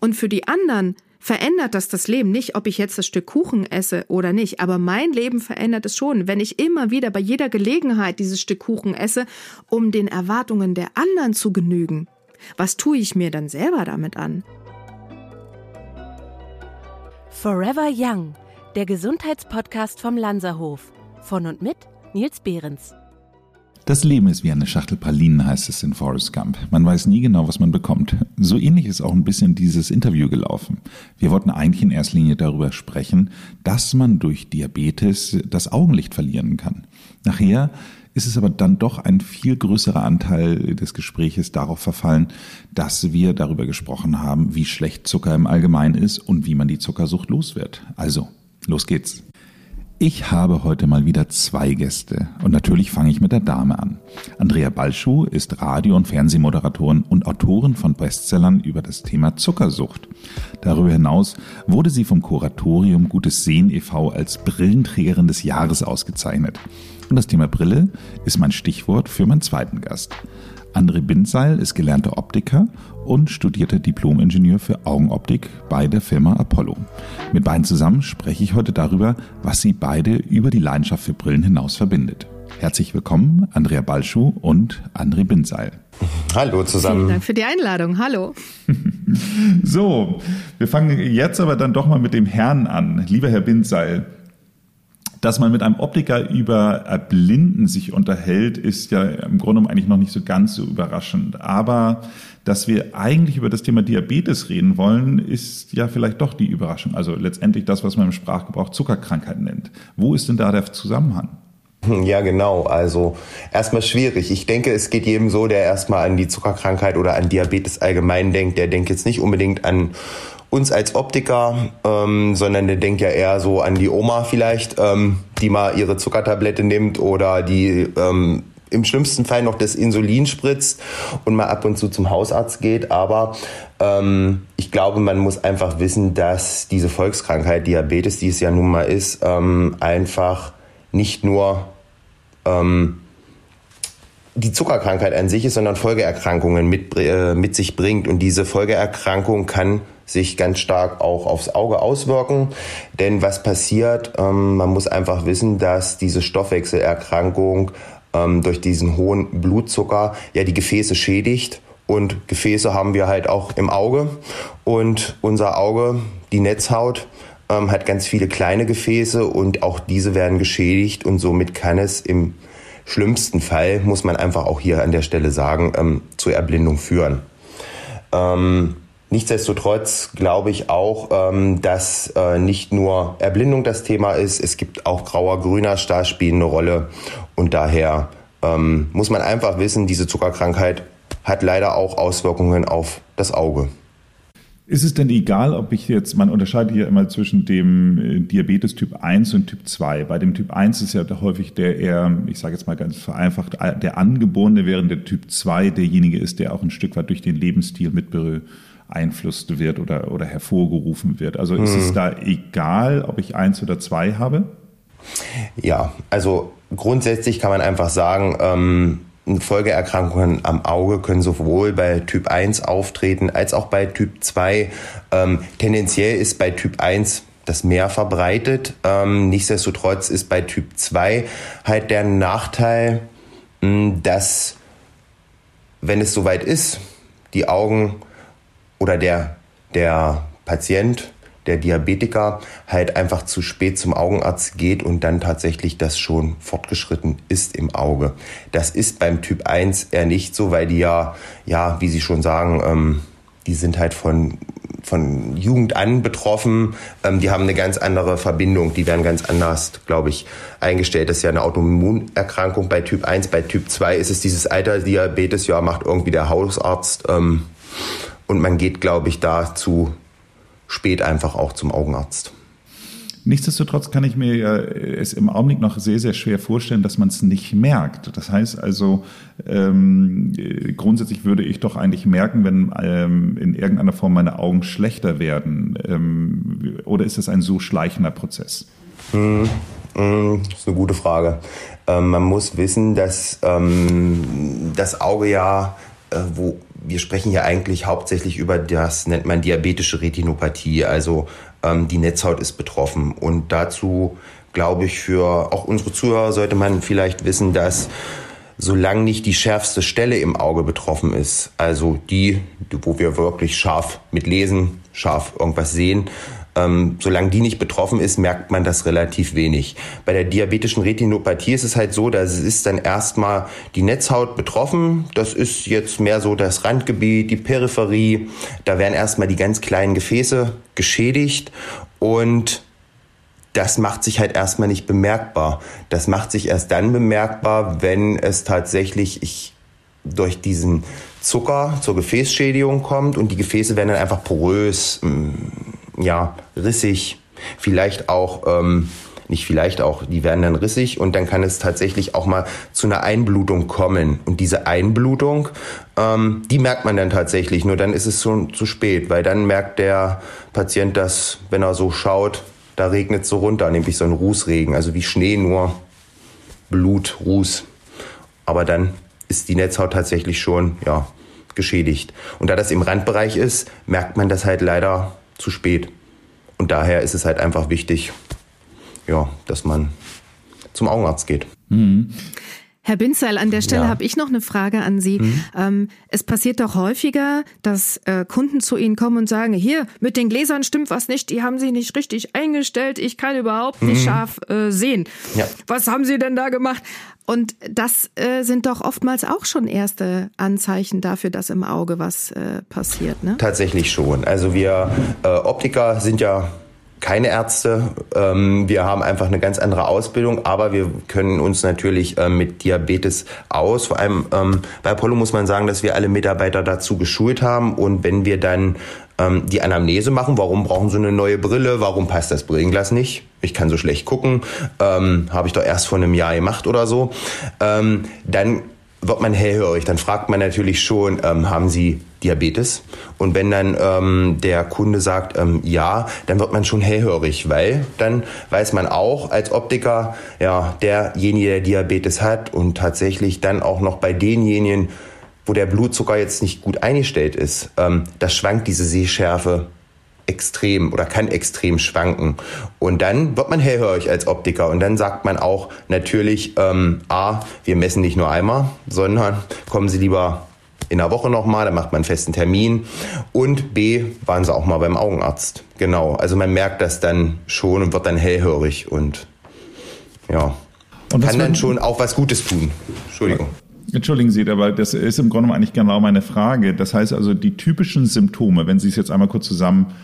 Und für die anderen verändert das das Leben nicht, ob ich jetzt das Stück Kuchen esse oder nicht. Aber mein Leben verändert es schon, wenn ich immer wieder bei jeder Gelegenheit dieses Stück Kuchen esse, um den Erwartungen der anderen zu genügen. Was tue ich mir dann selber damit an? Forever Young, der Gesundheitspodcast vom Lanzerhof. Von und mit Nils Behrens. Das Leben ist wie eine Schachtel Pralinen, heißt es in Forrest Gump. Man weiß nie genau, was man bekommt. So ähnlich ist auch ein bisschen dieses Interview gelaufen. Wir wollten eigentlich in erster Linie darüber sprechen, dass man durch Diabetes das Augenlicht verlieren kann. Nachher ist es aber dann doch ein viel größerer Anteil des Gespräches darauf verfallen, dass wir darüber gesprochen haben, wie schlecht Zucker im Allgemeinen ist und wie man die Zuckersucht los wird. Also, los geht's. Ich habe heute mal wieder zwei Gäste und natürlich fange ich mit der Dame an. Andrea Balschuh ist Radio- und Fernsehmoderatorin und Autorin von Bestsellern über das Thema Zuckersucht. Darüber hinaus wurde sie vom Kuratorium Gutes Sehen e.V. als Brillenträgerin des Jahres ausgezeichnet. Und das Thema Brille ist mein Stichwort für meinen zweiten Gast. André Bindseil ist gelernter Optiker und studierte Diplomingenieur für Augenoptik bei der Firma Apollo. Mit beiden zusammen spreche ich heute darüber, was sie beide über die Leidenschaft für Brillen hinaus verbindet. Herzlich willkommen, Andrea Balschuh und André Bindseil. Hallo zusammen. Vielen Dank für die Einladung. Hallo. so, wir fangen jetzt aber dann doch mal mit dem Herrn an. Lieber Herr Bindseil, dass man mit einem Optiker über Erblinden sich unterhält, ist ja im Grunde eigentlich noch nicht so ganz so überraschend. Aber dass wir eigentlich über das Thema Diabetes reden wollen, ist ja vielleicht doch die Überraschung. Also letztendlich das, was man im Sprachgebrauch Zuckerkrankheit nennt. Wo ist denn da der Zusammenhang? Ja, genau. Also erstmal schwierig. Ich denke, es geht jedem so, der erstmal an die Zuckerkrankheit oder an Diabetes allgemein denkt. Der denkt jetzt nicht unbedingt an uns als Optiker, ähm, sondern der denkt ja eher so an die Oma vielleicht, ähm, die mal ihre Zuckertablette nimmt oder die ähm, im schlimmsten Fall noch das Insulin spritzt und mal ab und zu zum Hausarzt geht. Aber ähm, ich glaube, man muss einfach wissen, dass diese Volkskrankheit Diabetes, die es ja nun mal ist, ähm, einfach nicht nur ähm, die Zuckerkrankheit an sich ist, sondern Folgeerkrankungen mit, äh, mit sich bringt. Und diese Folgeerkrankung kann sich ganz stark auch aufs Auge auswirken. Denn was passiert, ähm, man muss einfach wissen, dass diese Stoffwechselerkrankung ähm, durch diesen hohen Blutzucker ja die Gefäße schädigt. Und Gefäße haben wir halt auch im Auge. Und unser Auge, die Netzhaut, ähm, hat ganz viele kleine Gefäße und auch diese werden geschädigt und somit kann es im schlimmsten Fall, muss man einfach auch hier an der Stelle sagen, ähm, zur Erblindung führen. Ähm, Nichtsdestotrotz glaube ich auch, ähm, dass äh, nicht nur Erblindung das Thema ist, es gibt auch grauer, grüner Star spielen eine Rolle und daher ähm, muss man einfach wissen, diese Zuckerkrankheit hat leider auch Auswirkungen auf das Auge. Ist es denn egal, ob ich jetzt, man unterscheidet hier immer zwischen dem äh, Diabetes Typ 1 und Typ 2. Bei dem Typ 1 ist ja häufig der eher, ich sage jetzt mal ganz vereinfacht, der Angeborene, während der Typ 2 derjenige ist, der auch ein Stück weit durch den Lebensstil mit beeinflusst wird oder, oder hervorgerufen wird. Also ist hm. es da egal, ob ich 1 oder 2 habe? Ja, also grundsätzlich kann man einfach sagen, ähm, Folgeerkrankungen am Auge können sowohl bei Typ 1 auftreten als auch bei Typ 2. Ähm, tendenziell ist bei Typ 1 das mehr verbreitet. Ähm, nichtsdestotrotz ist bei Typ 2 halt der Nachteil, hm, dass wenn es soweit ist, die Augen oder der, der Patient der Diabetiker halt einfach zu spät zum Augenarzt geht und dann tatsächlich das schon fortgeschritten ist im Auge. Das ist beim Typ 1 eher nicht so, weil die ja, ja, wie Sie schon sagen, ähm, die sind halt von, von Jugend an betroffen. Ähm, die haben eine ganz andere Verbindung. Die werden ganz anders, glaube ich, eingestellt. Das ist ja eine Autoimmunerkrankung bei Typ 1. Bei Typ 2 ist es dieses Altersdiabetes, ja, macht irgendwie der Hausarzt. Ähm, und man geht, glaube ich, da zu spät einfach auch zum Augenarzt. Nichtsdestotrotz kann ich mir ja es im Augenblick noch sehr, sehr schwer vorstellen, dass man es nicht merkt. Das heißt also, ähm, grundsätzlich würde ich doch eigentlich merken, wenn ähm, in irgendeiner Form meine Augen schlechter werden. Ähm, oder ist das ein so schleichender Prozess? Hm, hm, das ist eine gute Frage. Ähm, man muss wissen, dass ähm, das Auge ja, äh, wo wir sprechen ja eigentlich hauptsächlich über das, nennt man diabetische Retinopathie, also ähm, die Netzhaut ist betroffen. Und dazu glaube ich, für auch unsere Zuhörer sollte man vielleicht wissen, dass solange nicht die schärfste Stelle im Auge betroffen ist, also die, wo wir wirklich scharf mit lesen, scharf irgendwas sehen, ähm, solange die nicht betroffen ist, merkt man das relativ wenig. Bei der diabetischen Retinopathie ist es halt so, es ist dann erstmal die Netzhaut betroffen. Das ist jetzt mehr so das Randgebiet, die Peripherie. Da werden erstmal die ganz kleinen Gefäße geschädigt und das macht sich halt erstmal nicht bemerkbar. Das macht sich erst dann bemerkbar, wenn es tatsächlich ich, durch diesen Zucker zur Gefäßschädigung kommt und die Gefäße werden dann einfach porös, mm, ja, rissig, vielleicht auch, ähm, nicht vielleicht auch, die werden dann rissig und dann kann es tatsächlich auch mal zu einer Einblutung kommen. Und diese Einblutung, ähm, die merkt man dann tatsächlich, nur dann ist es schon zu spät, weil dann merkt der Patient das, wenn er so schaut, da regnet so runter, nämlich so ein Rußregen, also wie Schnee, nur Blut, Ruß. Aber dann ist die Netzhaut tatsächlich schon, ja, geschädigt. Und da das im Randbereich ist, merkt man das halt leider zu spät. Und daher ist es halt einfach wichtig, ja, dass man zum Augenarzt geht. Mhm. Herr Binzeil, an der Stelle ja. habe ich noch eine Frage an Sie. Mhm. Ähm, es passiert doch häufiger, dass äh, Kunden zu Ihnen kommen und sagen, hier, mit den Gläsern stimmt was nicht, die haben Sie nicht richtig eingestellt, ich kann überhaupt nicht mhm. scharf äh, sehen. Ja. Was haben Sie denn da gemacht? Und das äh, sind doch oftmals auch schon erste Anzeichen dafür, dass im Auge was äh, passiert. Ne? Tatsächlich schon. Also wir äh, Optiker sind ja keine Ärzte. Ähm, wir haben einfach eine ganz andere Ausbildung, aber wir können uns natürlich ähm, mit Diabetes aus. Vor allem ähm, bei Apollo muss man sagen, dass wir alle Mitarbeiter dazu geschult haben und wenn wir dann die Anamnese machen, warum brauchen sie eine neue Brille, warum passt das Brillenglas nicht, ich kann so schlecht gucken, habe ich doch erst vor einem Jahr gemacht oder so, dann wird man hellhörig. Dann fragt man natürlich schon, ähm, haben Sie Diabetes? Und wenn dann ähm, der Kunde sagt, ähm, ja, dann wird man schon hellhörig, weil dann weiß man auch als Optiker, ja, derjenige, der Diabetes hat und tatsächlich dann auch noch bei denjenigen, wo der Blutzucker jetzt nicht gut eingestellt ist, ähm, das schwankt diese Sehschärfe extrem oder kann extrem schwanken. Und dann wird man hellhörig als Optiker und dann sagt man auch natürlich, ähm, A, wir messen nicht nur einmal, sondern kommen Sie lieber in der Woche nochmal, dann macht man einen festen Termin. Und B, waren Sie auch mal beim Augenarzt. Genau, also man merkt das dann schon und wird dann hellhörig und ja, und kann dann schon auch was Gutes tun. Entschuldigung. Entschuldigen Sie, aber das ist im Grunde genommen eigentlich genau meine Frage. Das heißt also, die typischen Symptome, wenn Sie es jetzt einmal kurz zusammen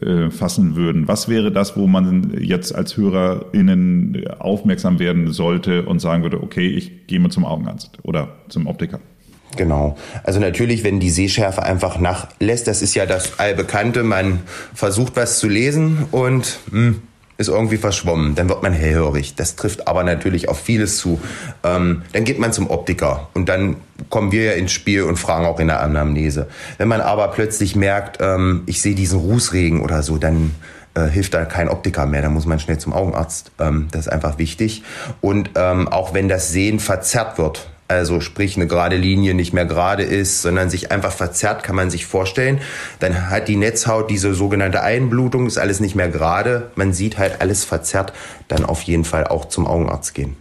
äh, fassen würden. Was wäre das, wo man jetzt als HörerInnen aufmerksam werden sollte und sagen würde, okay, ich gehe mal zum Augenarzt oder zum Optiker? Genau. Also natürlich, wenn die Sehschärfe einfach nachlässt, das ist ja das Allbekannte, man versucht was zu lesen und mh, hm, ist irgendwie verschwommen, dann wird man hellhörig. Das trifft aber natürlich auf vieles zu. Ähm, dann geht man zum Optiker und dann kommen wir ja ins Spiel und fragen auch in der Anamnese. Wenn man aber plötzlich merkt, ähm, ich sehe diesen Rußregen oder so, dann äh, hilft da kein Optiker mehr, dann muss man schnell zum Augenarzt. Ähm, das ist einfach wichtig. Und ähm, auch wenn das Sehen verzerrt wird, also sprich eine gerade Linie nicht mehr gerade ist, sondern sich einfach verzerrt, kann man sich vorstellen. Dann hat die Netzhaut diese sogenannte Einblutung, ist alles nicht mehr gerade. Man sieht halt alles verzerrt, dann auf jeden Fall auch zum Augenarzt gehen.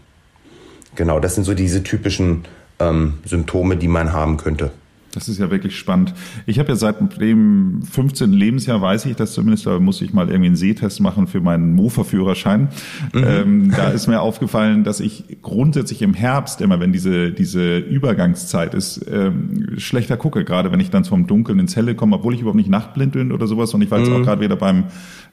Genau, das sind so diese typischen ähm, Symptome, die man haben könnte. Das ist ja wirklich spannend. Ich habe ja seit dem 15. Lebensjahr, weiß ich das zumindest, da muss ich mal irgendwie einen Sehtest machen für meinen Mofa-Führerschein. Mhm. Ähm, da ist mir aufgefallen, dass ich grundsätzlich im Herbst immer, wenn diese, diese Übergangszeit ist, ähm, schlechter gucke, gerade wenn ich dann vom Dunkeln ins Helle komme, obwohl ich überhaupt nicht nachtblind bin oder sowas. Und ich war jetzt mhm. auch gerade wieder beim,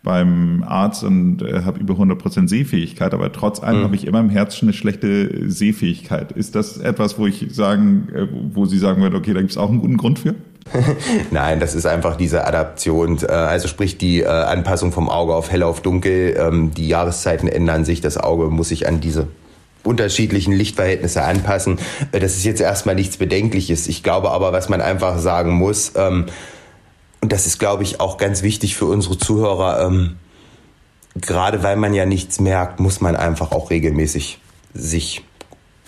beim Arzt und äh, habe über 100 Prozent Sehfähigkeit, aber trotz allem mhm. habe ich immer im Herzen eine schlechte Sehfähigkeit. Ist das etwas, wo ich sagen, äh, wo Sie sagen würden, okay, da gibt es auch auch einen guten Grund für? Nein, das ist einfach diese Adaption, äh, also sprich die äh, Anpassung vom Auge auf hell auf dunkel. Ähm, die Jahreszeiten ändern sich, das Auge muss sich an diese unterschiedlichen Lichtverhältnisse anpassen. Äh, das ist jetzt erstmal nichts Bedenkliches. Ich glaube aber, was man einfach sagen muss, ähm, und das ist, glaube ich, auch ganz wichtig für unsere Zuhörer, ähm, gerade weil man ja nichts merkt, muss man einfach auch regelmäßig sich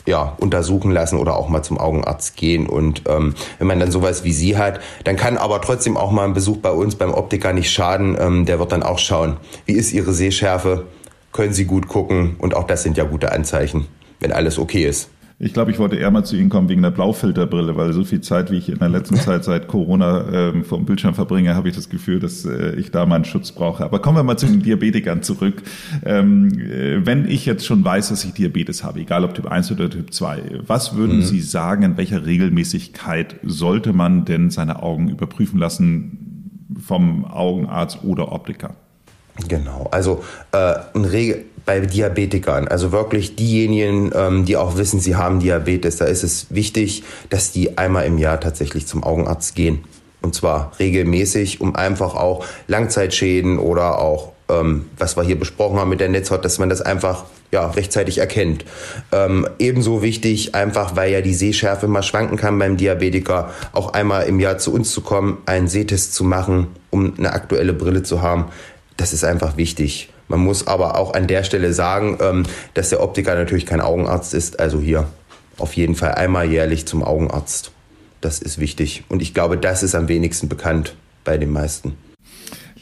ja, untersuchen lassen oder auch mal zum Augenarzt gehen. Und ähm, wenn man dann sowas wie sie hat, dann kann aber trotzdem auch mal ein Besuch bei uns beim Optiker nicht schaden. Ähm, der wird dann auch schauen, wie ist ihre Sehschärfe, können sie gut gucken und auch das sind ja gute Anzeichen, wenn alles okay ist. Ich glaube, ich wollte eher mal zu Ihnen kommen wegen der Blaufilterbrille, weil so viel Zeit, wie ich in der letzten Zeit seit Corona ähm, vor dem Bildschirm verbringe, habe ich das Gefühl, dass äh, ich da mal einen Schutz brauche. Aber kommen wir mal zu den Diabetikern zurück. Ähm, äh, wenn ich jetzt schon weiß, dass ich Diabetes habe, egal ob Typ 1 oder Typ 2, was würden mhm. Sie sagen, in welcher Regelmäßigkeit sollte man denn seine Augen überprüfen lassen vom Augenarzt oder Optiker? Genau, also äh, ein Regel bei Diabetikern, also wirklich diejenigen, ähm, die auch wissen, sie haben Diabetes, da ist es wichtig, dass die einmal im Jahr tatsächlich zum Augenarzt gehen. Und zwar regelmäßig, um einfach auch Langzeitschäden oder auch, ähm, was wir hier besprochen haben mit der Netzhaut, dass man das einfach ja, rechtzeitig erkennt. Ähm, ebenso wichtig, einfach weil ja die Sehschärfe mal schwanken kann beim Diabetiker, auch einmal im Jahr zu uns zu kommen, einen Sehtest zu machen, um eine aktuelle Brille zu haben. Das ist einfach wichtig. Man muss aber auch an der Stelle sagen, ähm, dass der Optiker natürlich kein Augenarzt ist. Also hier auf jeden Fall einmal jährlich zum Augenarzt. Das ist wichtig. Und ich glaube, das ist am wenigsten bekannt bei den meisten.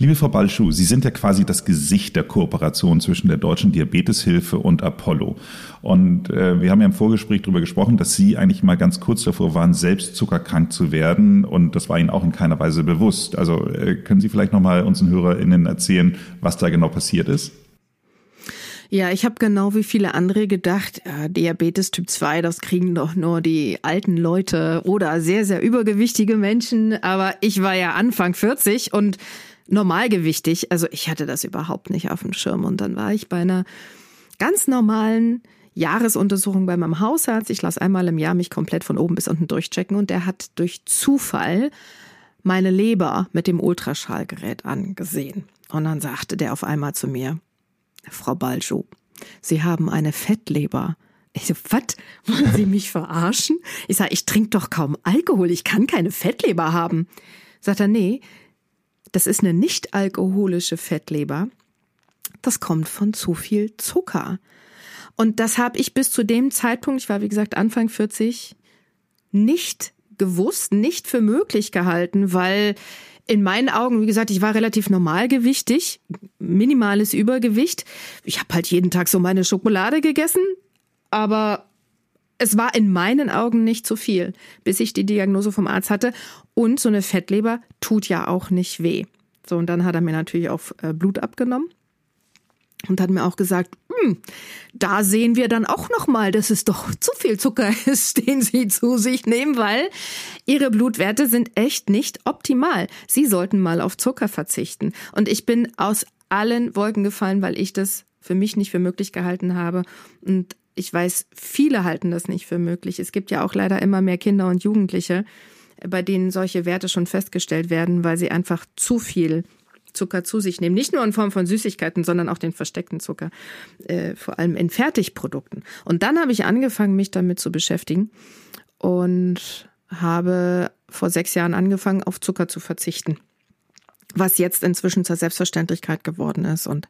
Liebe Frau Balschuh, Sie sind ja quasi das Gesicht der Kooperation zwischen der Deutschen Diabeteshilfe und Apollo. Und äh, wir haben ja im Vorgespräch darüber gesprochen, dass Sie eigentlich mal ganz kurz davor waren, selbst zuckerkrank zu werden. Und das war Ihnen auch in keiner Weise bewusst. Also äh, können Sie vielleicht nochmal unseren HörerInnen erzählen, was da genau passiert ist? Ja, ich habe genau wie viele andere gedacht, ja, Diabetes Typ 2, das kriegen doch nur die alten Leute oder sehr, sehr übergewichtige Menschen. Aber ich war ja Anfang 40 und normalgewichtig. Also ich hatte das überhaupt nicht auf dem Schirm. Und dann war ich bei einer ganz normalen Jahresuntersuchung bei meinem Hausarzt. Ich lasse einmal im Jahr mich komplett von oben bis unten durchchecken und der hat durch Zufall meine Leber mit dem Ultraschallgerät angesehen. Und dann sagte der auf einmal zu mir, Frau Baljo, Sie haben eine Fettleber. Ich so, was? Wollen Sie mich verarschen? Ich sage, ich trinke doch kaum Alkohol, ich kann keine Fettleber haben. Sagt er, nee, das ist eine nicht alkoholische Fettleber. Das kommt von zu viel Zucker. Und das habe ich bis zu dem Zeitpunkt, ich war wie gesagt Anfang 40, nicht gewusst, nicht für möglich gehalten, weil in meinen Augen, wie gesagt, ich war relativ normalgewichtig, minimales Übergewicht. Ich habe halt jeden Tag so meine Schokolade gegessen, aber es war in meinen Augen nicht zu viel, bis ich die Diagnose vom Arzt hatte. Und so eine Fettleber tut ja auch nicht weh. So, und dann hat er mir natürlich auch äh, Blut abgenommen und hat mir auch gesagt, hm, da sehen wir dann auch noch mal, dass es doch zu viel Zucker ist, den Sie zu sich nehmen, weil Ihre Blutwerte sind echt nicht optimal. Sie sollten mal auf Zucker verzichten. Und ich bin aus allen Wolken gefallen, weil ich das für mich nicht für möglich gehalten habe. Und ich weiß, viele halten das nicht für möglich. Es gibt ja auch leider immer mehr Kinder und Jugendliche, bei denen solche Werte schon festgestellt werden, weil sie einfach zu viel Zucker zu sich nehmen. Nicht nur in Form von Süßigkeiten, sondern auch den versteckten Zucker, äh, vor allem in Fertigprodukten. Und dann habe ich angefangen, mich damit zu beschäftigen und habe vor sechs Jahren angefangen, auf Zucker zu verzichten was jetzt inzwischen zur Selbstverständlichkeit geworden ist. Und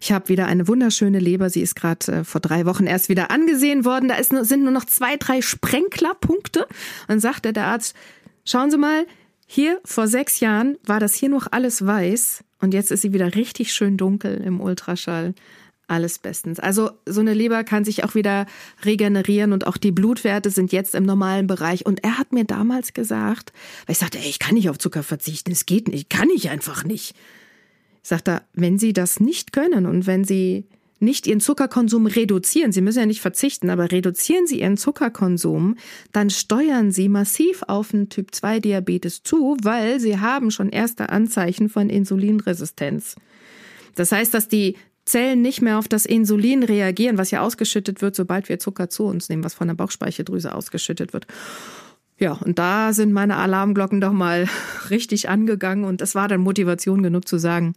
ich habe wieder eine wunderschöne Leber. Sie ist gerade äh, vor drei Wochen erst wieder angesehen worden. Da ist sind nur noch zwei, drei Sprenklerpunkte. Und sagte der Arzt, schauen Sie mal, hier vor sechs Jahren war das hier noch alles weiß und jetzt ist sie wieder richtig schön dunkel im Ultraschall alles bestens. Also so eine Leber kann sich auch wieder regenerieren und auch die Blutwerte sind jetzt im normalen Bereich. Und er hat mir damals gesagt, weil ich sagte, ey, ich kann nicht auf Zucker verzichten, es geht nicht, kann ich einfach nicht. Ich sagte, wenn Sie das nicht können und wenn Sie nicht Ihren Zuckerkonsum reduzieren, Sie müssen ja nicht verzichten, aber reduzieren Sie Ihren Zuckerkonsum, dann steuern Sie massiv auf einen Typ-2-Diabetes zu, weil Sie haben schon erste Anzeichen von Insulinresistenz. Das heißt, dass die Zellen nicht mehr auf das Insulin reagieren, was ja ausgeschüttet wird, sobald wir Zucker zu uns nehmen, was von der Bauchspeicheldrüse ausgeschüttet wird. Ja, und da sind meine Alarmglocken doch mal richtig angegangen und das war dann Motivation genug zu sagen,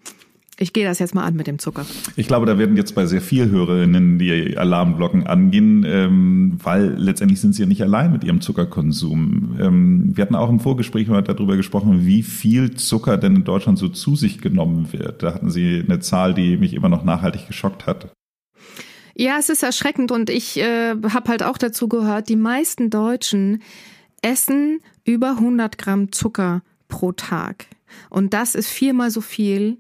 ich gehe das jetzt mal an mit dem Zucker. Ich glaube, da werden jetzt bei sehr viel Hörerinnen die Alarmglocken angehen, ähm, weil letztendlich sind sie ja nicht allein mit ihrem Zuckerkonsum. Ähm, wir hatten auch im Vorgespräch mal darüber gesprochen, wie viel Zucker denn in Deutschland so zu sich genommen wird. Da hatten Sie eine Zahl, die mich immer noch nachhaltig geschockt hat. Ja, es ist erschreckend und ich äh, habe halt auch dazu gehört, die meisten Deutschen essen über 100 Gramm Zucker pro Tag. Und das ist viermal so viel,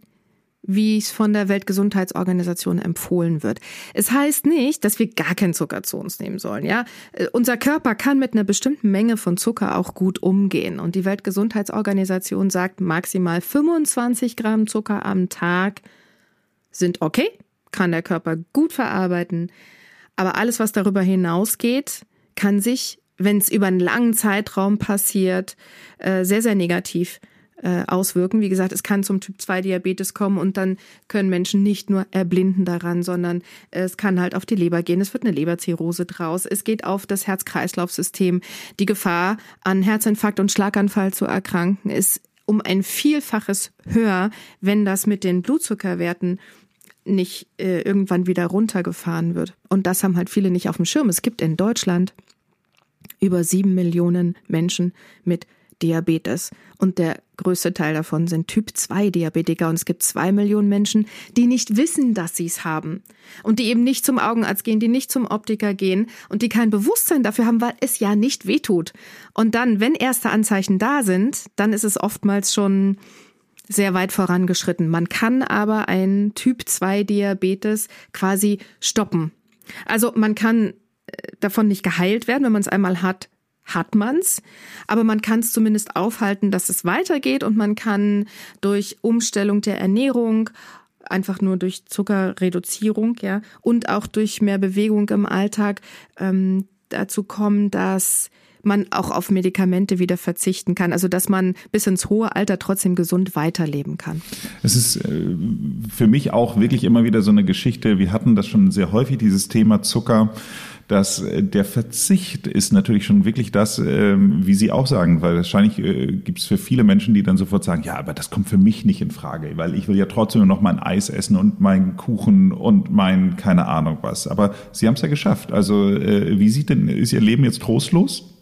wie es von der Weltgesundheitsorganisation empfohlen wird. Es heißt nicht, dass wir gar keinen Zucker zu uns nehmen sollen, ja. Äh, unser Körper kann mit einer bestimmten Menge von Zucker auch gut umgehen. Und die Weltgesundheitsorganisation sagt, maximal 25 Gramm Zucker am Tag sind okay, kann der Körper gut verarbeiten. Aber alles, was darüber hinausgeht, kann sich, wenn es über einen langen Zeitraum passiert, äh, sehr, sehr negativ äh, auswirken. Wie gesagt, es kann zum Typ 2 Diabetes kommen und dann können Menschen nicht nur erblinden daran, sondern es kann halt auf die Leber gehen. Es wird eine Leberzirrhose draus. Es geht auf das Herz-Kreislauf-System. Die Gefahr, an Herzinfarkt und Schlaganfall zu erkranken, ist um ein Vielfaches höher, wenn das mit den Blutzuckerwerten nicht äh, irgendwann wieder runtergefahren wird. Und das haben halt viele nicht auf dem Schirm. Es gibt in Deutschland über sieben Millionen Menschen mit Diabetes. Und der größte Teil davon sind Typ-2-Diabetiker. Und es gibt zwei Millionen Menschen, die nicht wissen, dass sie es haben. Und die eben nicht zum Augenarzt gehen, die nicht zum Optiker gehen und die kein Bewusstsein dafür haben, weil es ja nicht wehtut. Und dann, wenn erste Anzeichen da sind, dann ist es oftmals schon sehr weit vorangeschritten. Man kann aber ein Typ-2-Diabetes quasi stoppen. Also man kann äh, davon nicht geheilt werden, wenn man es einmal hat, hat man's, aber man kann es zumindest aufhalten, dass es weitergeht und man kann durch Umstellung der Ernährung einfach nur durch Zuckerreduzierung, ja, und auch durch mehr Bewegung im Alltag ähm, dazu kommen, dass man auch auf Medikamente wieder verzichten kann. Also dass man bis ins hohe Alter trotzdem gesund weiterleben kann. Es ist äh, für mich auch wirklich immer wieder so eine Geschichte. Wir hatten das schon sehr häufig, dieses Thema Zucker dass äh, der Verzicht ist natürlich schon wirklich das, ähm, wie Sie auch sagen, weil wahrscheinlich äh, gibt es für viele Menschen, die dann sofort sagen, ja, aber das kommt für mich nicht in Frage, weil ich will ja trotzdem noch mein Eis essen und meinen Kuchen und mein keine Ahnung was. Aber Sie haben es ja geschafft. Also äh, wie sieht denn, ist Ihr Leben jetzt trostlos?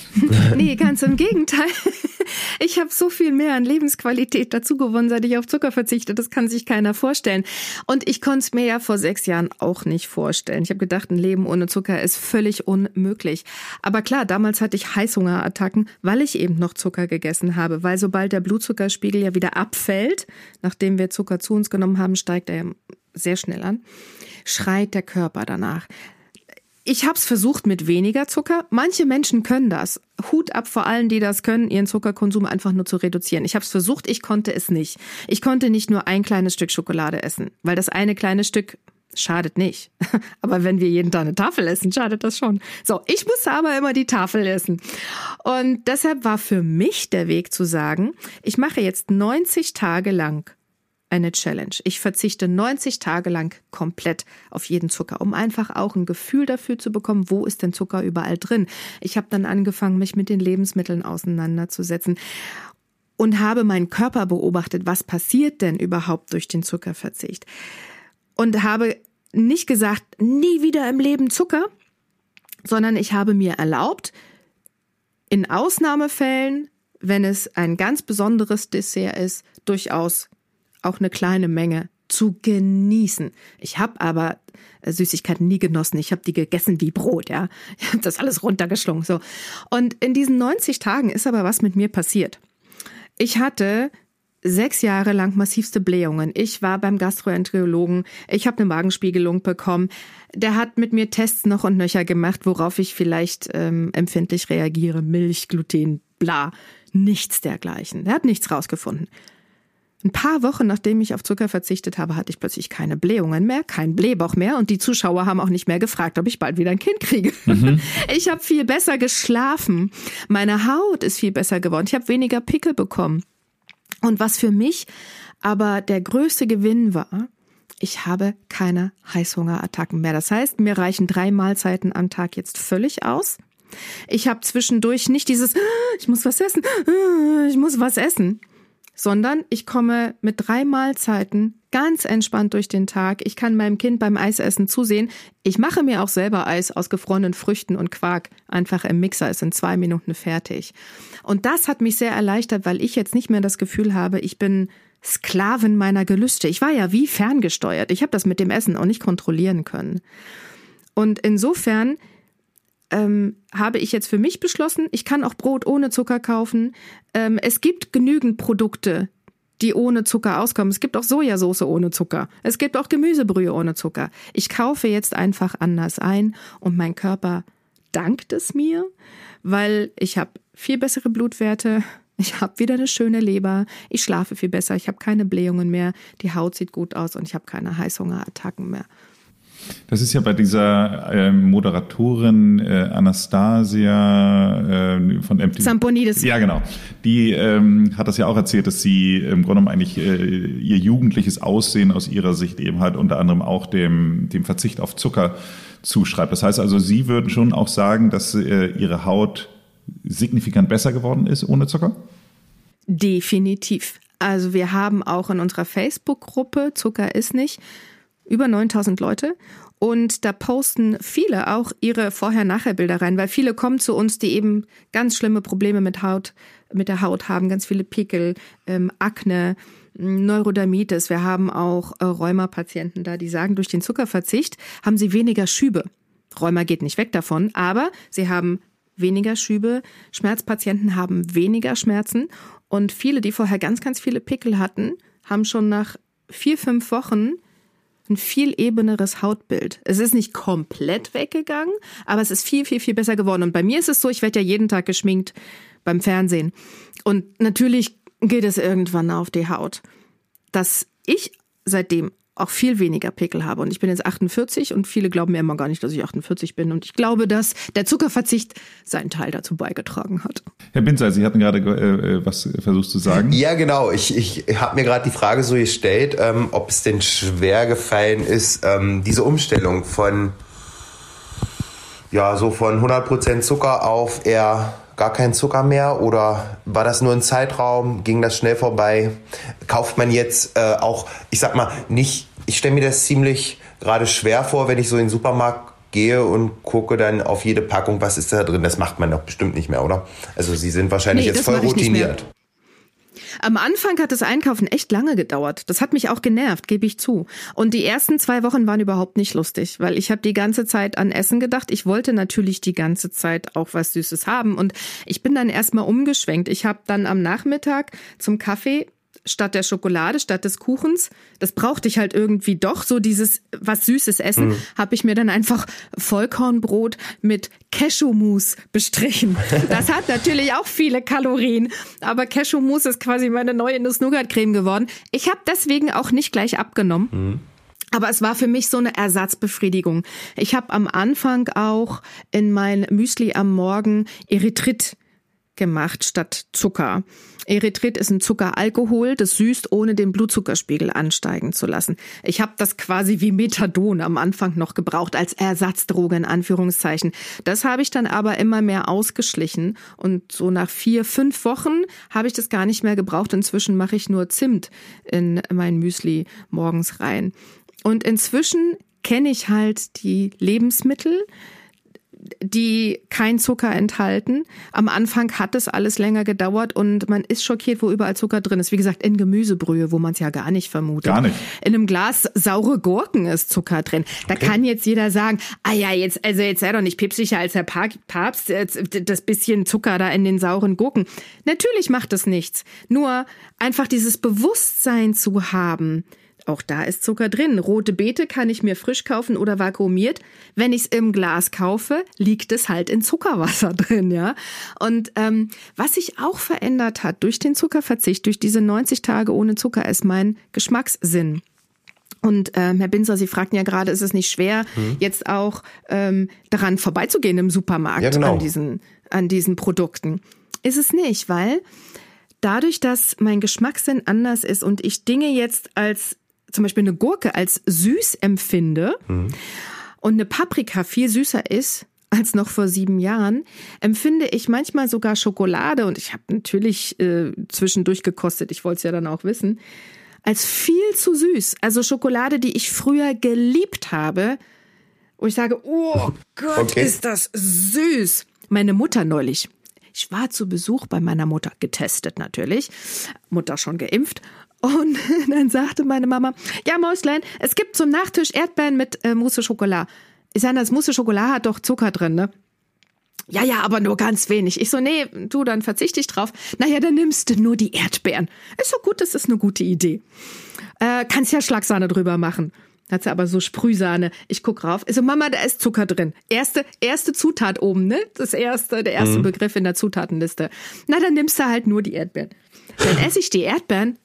nee, ganz im Gegenteil. Ich habe so viel mehr an Lebensqualität dazu gewonnen, seit ich auf Zucker verzichte. Das kann sich keiner vorstellen. Und ich konnte es mir ja vor sechs Jahren auch nicht vorstellen. Ich habe gedacht, ein Leben ohne Zucker ist völlig unmöglich. Aber klar, damals hatte ich Heißhungerattacken, weil ich eben noch Zucker gegessen habe. Weil sobald der Blutzuckerspiegel ja wieder abfällt, nachdem wir Zucker zu uns genommen haben, steigt er sehr schnell an, schreit der Körper danach. Ich habe es versucht mit weniger Zucker. Manche Menschen können das. Hut ab vor allen, die das können, ihren Zuckerkonsum einfach nur zu reduzieren. Ich habe es versucht, ich konnte es nicht. Ich konnte nicht nur ein kleines Stück Schokolade essen, weil das eine kleine Stück schadet nicht. Aber wenn wir jeden Tag eine Tafel essen, schadet das schon. So, ich musste aber immer die Tafel essen. Und deshalb war für mich der Weg zu sagen, ich mache jetzt 90 Tage lang eine Challenge. Ich verzichte 90 Tage lang komplett auf jeden Zucker, um einfach auch ein Gefühl dafür zu bekommen, wo ist denn Zucker überall drin. Ich habe dann angefangen, mich mit den Lebensmitteln auseinanderzusetzen und habe meinen Körper beobachtet, was passiert denn überhaupt durch den Zuckerverzicht. Und habe nicht gesagt, nie wieder im Leben Zucker, sondern ich habe mir erlaubt, in Ausnahmefällen, wenn es ein ganz besonderes Dessert ist, durchaus auch eine kleine Menge zu genießen. Ich habe aber äh, Süßigkeiten nie genossen. Ich habe die gegessen wie Brot, ja. Ich habe das alles runtergeschlungen so. Und in diesen 90 Tagen ist aber was mit mir passiert. Ich hatte sechs Jahre lang massivste Blähungen. Ich war beim Gastroenterologen. Ich habe eine Magenspiegelung bekommen. Der hat mit mir Tests noch und nöcher gemacht, worauf ich vielleicht ähm, empfindlich reagiere. Milch, Gluten, bla. Nichts dergleichen. Er hat nichts rausgefunden. Ein paar Wochen nachdem ich auf Zucker verzichtet habe, hatte ich plötzlich keine Blähungen mehr, kein Blähbauch mehr und die Zuschauer haben auch nicht mehr gefragt, ob ich bald wieder ein Kind kriege. Mhm. Ich habe viel besser geschlafen. Meine Haut ist viel besser geworden. Ich habe weniger Pickel bekommen. Und was für mich aber der größte Gewinn war, ich habe keine Heißhungerattacken mehr. Das heißt, mir reichen drei Mahlzeiten am Tag jetzt völlig aus. Ich habe zwischendurch nicht dieses, ich muss was essen, ich muss was essen sondern ich komme mit drei Mahlzeiten ganz entspannt durch den Tag. Ich kann meinem Kind beim Eisessen zusehen. Ich mache mir auch selber Eis aus gefrorenen Früchten und Quark einfach im Mixer. Ist in zwei Minuten fertig. Und das hat mich sehr erleichtert, weil ich jetzt nicht mehr das Gefühl habe, ich bin Sklavin meiner Gelüste. Ich war ja wie ferngesteuert. Ich habe das mit dem Essen auch nicht kontrollieren können. Und insofern ähm, habe ich jetzt für mich beschlossen, ich kann auch Brot ohne Zucker kaufen. Ähm, es gibt genügend Produkte, die ohne Zucker auskommen. Es gibt auch Sojasauce ohne Zucker. Es gibt auch Gemüsebrühe ohne Zucker. Ich kaufe jetzt einfach anders ein und mein Körper dankt es mir, weil ich habe viel bessere Blutwerte, ich habe wieder eine schöne Leber, ich schlafe viel besser, ich habe keine Blähungen mehr, die Haut sieht gut aus und ich habe keine Heißhungerattacken mehr. Das ist ja bei dieser äh, Moderatorin äh, Anastasia äh, von MTV. Samponides. Ja, genau. Die ähm, hat das ja auch erzählt, dass sie im Grunde genommen eigentlich äh, ihr jugendliches Aussehen aus ihrer Sicht eben halt unter anderem auch dem, dem Verzicht auf Zucker zuschreibt. Das heißt also, Sie würden schon auch sagen, dass äh, Ihre Haut signifikant besser geworden ist ohne Zucker? Definitiv. Also wir haben auch in unserer Facebook-Gruppe Zucker ist nicht über 9000 Leute und da posten viele auch ihre Vorher-Nachher-Bilder rein, weil viele kommen zu uns, die eben ganz schlimme Probleme mit Haut, mit der Haut haben, ganz viele Pickel, ähm, Akne, Neurodermitis. Wir haben auch äh, Rheuma-Patienten da, die sagen, durch den Zuckerverzicht haben sie weniger Schübe. Rheuma geht nicht weg davon, aber sie haben weniger Schübe. Schmerzpatienten haben weniger Schmerzen und viele, die vorher ganz, ganz viele Pickel hatten, haben schon nach vier, fünf Wochen ein viel ebeneres Hautbild. Es ist nicht komplett weggegangen, aber es ist viel, viel, viel besser geworden. Und bei mir ist es so, ich werde ja jeden Tag geschminkt beim Fernsehen. Und natürlich geht es irgendwann auf die Haut. Dass ich seitdem auch viel weniger Pickel habe. Und ich bin jetzt 48 und viele glauben mir immer gar nicht, dass ich 48 bin. Und ich glaube, dass der Zuckerverzicht seinen Teil dazu beigetragen hat. Herr Binzer, Sie hatten gerade äh, äh, was versucht zu sagen. Ja, genau. Ich, ich habe mir gerade die Frage so gestellt, ähm, ob es denn schwer gefallen ist, ähm, diese Umstellung von ja so von 100% Zucker auf eher gar kein Zucker mehr oder war das nur ein Zeitraum? Ging das schnell vorbei? Kauft man jetzt äh, auch, ich sag mal, nicht, ich stelle mir das ziemlich gerade schwer vor, wenn ich so in den Supermarkt gehe und gucke dann auf jede Packung, was ist da drin. Das macht man doch bestimmt nicht mehr, oder? Also Sie sind wahrscheinlich nee, jetzt voll routiniert. Am Anfang hat das Einkaufen echt lange gedauert. Das hat mich auch genervt, gebe ich zu. Und die ersten zwei Wochen waren überhaupt nicht lustig, weil ich habe die ganze Zeit an Essen gedacht. Ich wollte natürlich die ganze Zeit auch was Süßes haben. Und ich bin dann erstmal umgeschwenkt. Ich habe dann am Nachmittag zum Kaffee statt der Schokolade, statt des Kuchens, das brauchte ich halt irgendwie doch, so dieses was Süßes essen, mhm. habe ich mir dann einfach Vollkornbrot mit Cashewmus bestrichen. Das hat natürlich auch viele Kalorien, aber Cashewmus ist quasi meine neue Nuss-Nougat-Creme geworden. Ich habe deswegen auch nicht gleich abgenommen. Mhm. Aber es war für mich so eine Ersatzbefriedigung. Ich habe am Anfang auch in mein Müsli am Morgen Erythrit gemacht statt Zucker. Erythrit ist ein Zuckeralkohol, das süßt, ohne den Blutzuckerspiegel ansteigen zu lassen. Ich habe das quasi wie Methadon am Anfang noch gebraucht, als Ersatzdroge in Anführungszeichen. Das habe ich dann aber immer mehr ausgeschlichen und so nach vier, fünf Wochen habe ich das gar nicht mehr gebraucht. Inzwischen mache ich nur Zimt in mein Müsli morgens rein. Und inzwischen kenne ich halt die Lebensmittel, die kein Zucker enthalten. Am Anfang hat es alles länger gedauert und man ist schockiert, wo überall Zucker drin ist. Wie gesagt, in Gemüsebrühe, wo man es ja gar nicht vermutet. Gar nicht. In einem Glas saure Gurken ist Zucker drin. Da okay. kann jetzt jeder sagen, ah ja, jetzt, also jetzt sei doch nicht päpstlicher als der Papst, das bisschen Zucker da in den sauren Gurken. Natürlich macht es nichts. Nur einfach dieses Bewusstsein zu haben, auch da ist Zucker drin. Rote Beete kann ich mir frisch kaufen oder vakuumiert. Wenn ich es im Glas kaufe, liegt es halt in Zuckerwasser drin, ja. Und ähm, was sich auch verändert hat durch den Zuckerverzicht, durch diese 90 Tage ohne Zucker, ist mein Geschmackssinn. Und ähm, Herr Binzer, Sie fragten ja gerade, ist es nicht schwer, mhm. jetzt auch ähm, daran vorbeizugehen im Supermarkt ja, genau. an diesen an diesen Produkten? Ist es nicht, weil dadurch, dass mein Geschmackssinn anders ist und ich Dinge jetzt als zum Beispiel eine Gurke als süß empfinde mhm. und eine Paprika viel süßer ist als noch vor sieben Jahren, empfinde ich manchmal sogar Schokolade, und ich habe natürlich äh, zwischendurch gekostet, ich wollte es ja dann auch wissen, als viel zu süß. Also Schokolade, die ich früher geliebt habe, wo ich sage, oh Gott, okay. ist das süß. Meine Mutter neulich. Ich war zu Besuch bei meiner Mutter, getestet natürlich, Mutter schon geimpft Und dann sagte meine Mama, ja Mäuslein, es gibt zum Nachtisch Erdbeeren mit äh, Mousse Schokolade. Ich sage, das Mousse Schokolade hat doch Zucker drin, ne? Ja, ja, aber nur ganz wenig. Ich so, nee, du, dann verzichte ich drauf. Naja, dann nimmst du nur die Erdbeeren. Ist so gut, das ist eine gute Idee. Äh, kannst ja Schlagsahne drüber machen. Hat sie aber so Sprühsahne. Ich guck rauf. Ich so, Mama, da ist Zucker drin. Erste, erste Zutat oben, ne? Das erste, der erste mhm. Begriff in der Zutatenliste. Na, dann nimmst du halt nur die Erdbeeren. Dann esse ich die Erdbeeren.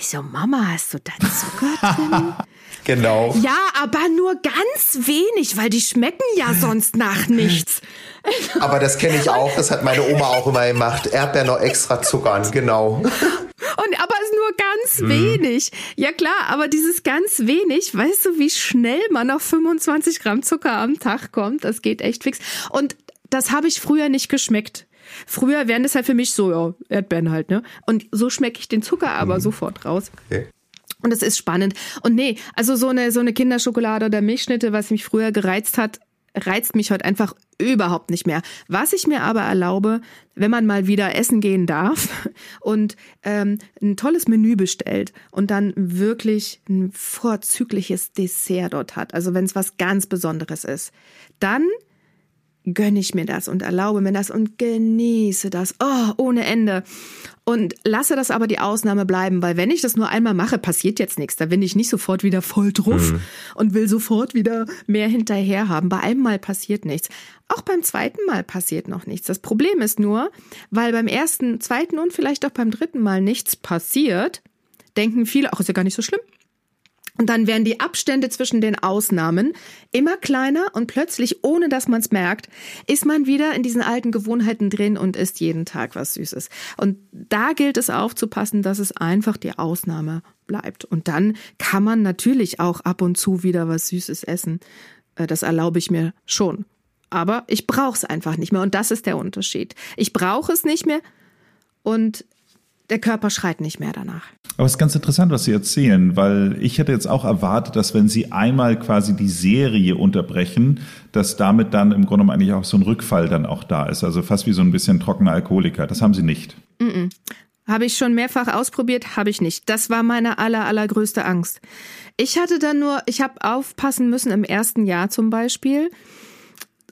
Ich so, Mama, hast du da Zucker drin? Genau. Ja, aber nur ganz wenig, weil die schmecken ja sonst nach nichts. Aber das kenne ich auch, das hat meine Oma auch immer gemacht. Erdbeeren noch extra zuckern, genau. Und aber es nur ganz mhm. wenig. Ja klar, aber dieses ganz wenig, weißt du, wie schnell man auf 25 Gramm Zucker am Tag kommt? Das geht echt fix. Und das habe ich früher nicht geschmeckt. Früher wären das halt für mich so, ja, Erdbeeren halt, ne? Und so schmecke ich den Zucker aber mhm. sofort raus. Okay. Und es ist spannend. Und nee, also so eine, so eine Kinderschokolade oder Milchschnitte, was mich früher gereizt hat, reizt mich heute einfach überhaupt nicht mehr. Was ich mir aber erlaube, wenn man mal wieder essen gehen darf und ähm, ein tolles Menü bestellt und dann wirklich ein vorzügliches Dessert dort hat, also wenn es was ganz Besonderes ist, dann gönne ich mir das und erlaube mir das und genieße das. Oh, ohne Ende. Und lasse das aber die Ausnahme bleiben, weil wenn ich das nur einmal mache, passiert jetzt nichts. Da bin ich nicht sofort wieder voll drauf mhm. und will sofort wieder mehr hinterher haben. Bei einem Mal passiert nichts. Auch beim zweiten Mal passiert noch nichts. Das Problem ist nur, weil beim ersten, zweiten und vielleicht auch beim dritten Mal nichts passiert, denken viele, ach, ist ja gar nicht so schlimm. Und dann werden die Abstände zwischen den Ausnahmen immer kleiner und plötzlich, ohne dass man es merkt, ist man wieder in diesen alten Gewohnheiten drin und isst jeden Tag was Süßes. Und da gilt es aufzupassen, dass es einfach die Ausnahme bleibt. Und dann kann man natürlich auch ab und zu wieder was Süßes essen. Äh, das erlaube ich mir schon. Aber ich brauche es einfach nicht mehr. Und das ist der Unterschied. Ich brauche es nicht mehr und der Körper schreit nicht mehr danach. Aber es ist ganz interessant, was Sie erzählen, weil ich hätte jetzt auch erwartet, dass wenn Sie einmal quasi die Serie unterbrechen, dass damit dann im Grunde eigentlich auch so ein Rückfall dann auch da ist. Also fast wie so ein bisschen trockener Alkoholiker. Das haben Sie nicht. Mm -mm. Habe ich schon mehrfach ausprobiert, habe ich nicht. Das war meine aller, allergrößte Angst. Ich hatte dann nur, ich habe aufpassen müssen im ersten Jahr zum Beispiel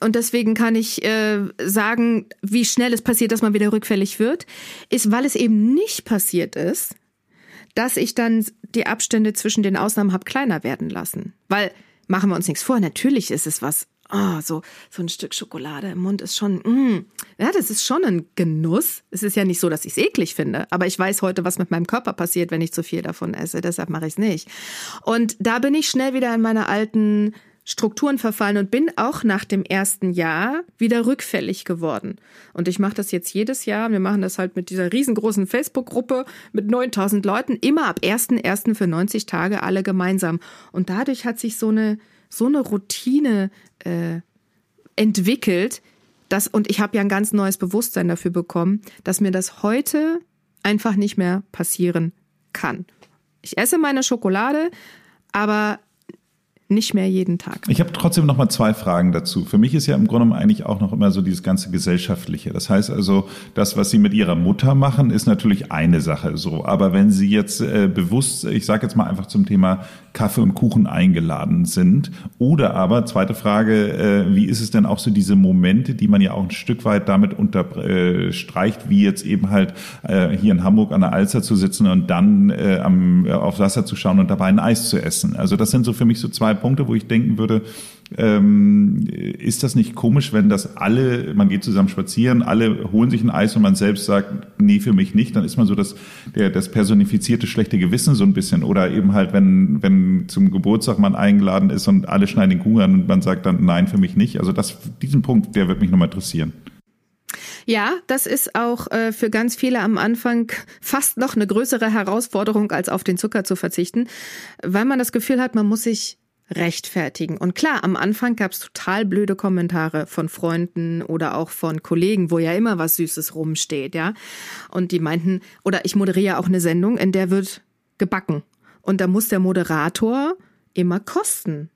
und deswegen kann ich äh, sagen, wie schnell es passiert, dass man wieder rückfällig wird, ist, weil es eben nicht passiert ist, dass ich dann die Abstände zwischen den Ausnahmen habe kleiner werden lassen. Weil, machen wir uns nichts vor, natürlich ist es was, oh, so, so ein Stück Schokolade im Mund ist schon, mm, ja, das ist schon ein Genuss. Es ist ja nicht so, dass ich es eklig finde, aber ich weiß heute, was mit meinem Körper passiert, wenn ich zu viel davon esse, deshalb mache ich es nicht. Und da bin ich schnell wieder in meine alten Strukturen verfallen und bin auch nach dem ersten Jahr wieder rückfällig geworden. Und ich mache das jetzt jedes Jahr. Wir machen das halt mit dieser riesengroßen Facebook-Gruppe mit 9000 Leuten, immer ab 1.1. für 90 Tage alle gemeinsam. Und dadurch hat sich so eine, so eine Routine äh, entwickelt, dass, und ich habe ja ein ganz neues Bewusstsein dafür bekommen, dass mir das heute einfach nicht mehr passieren kann. Ich esse meine Schokolade, aber nicht mehr jeden Tag. Ich habe trotzdem noch mal zwei Fragen dazu. Für mich ist ja im Grunde eigentlich auch noch immer so dieses ganze gesellschaftliche. Das heißt also, das, was Sie mit Ihrer Mutter machen, ist natürlich eine Sache so. Aber wenn Sie jetzt äh, bewusst, ich sage jetzt mal einfach zum Thema Kaffee und Kuchen eingeladen sind, oder aber zweite Frage, äh, wie ist es denn auch so diese Momente, die man ja auch ein Stück weit damit unterstreicht, äh, wie jetzt eben halt äh, hier in Hamburg an der Alster zu sitzen und dann äh, am, äh, auf Wasser zu schauen und dabei ein Eis zu essen. Also das sind so für mich so zwei Punkte, wo ich denken würde, ähm, ist das nicht komisch, wenn das alle, man geht zusammen spazieren, alle holen sich ein Eis und man selbst sagt, nee, für mich nicht, dann ist man so das, der, das personifizierte schlechte Gewissen so ein bisschen. Oder eben halt, wenn, wenn zum Geburtstag man eingeladen ist und alle schneiden den Kuchen an und man sagt dann, nein, für mich nicht. Also das, diesen Punkt, der wird mich nochmal interessieren. Ja, das ist auch äh, für ganz viele am Anfang fast noch eine größere Herausforderung, als auf den Zucker zu verzichten, weil man das Gefühl hat, man muss sich rechtfertigen. Und klar, am Anfang gab es total blöde Kommentare von Freunden oder auch von Kollegen, wo ja immer was Süßes rumsteht, ja. Und die meinten, oder ich moderiere auch eine Sendung, in der wird gebacken. Und da muss der Moderator immer kosten.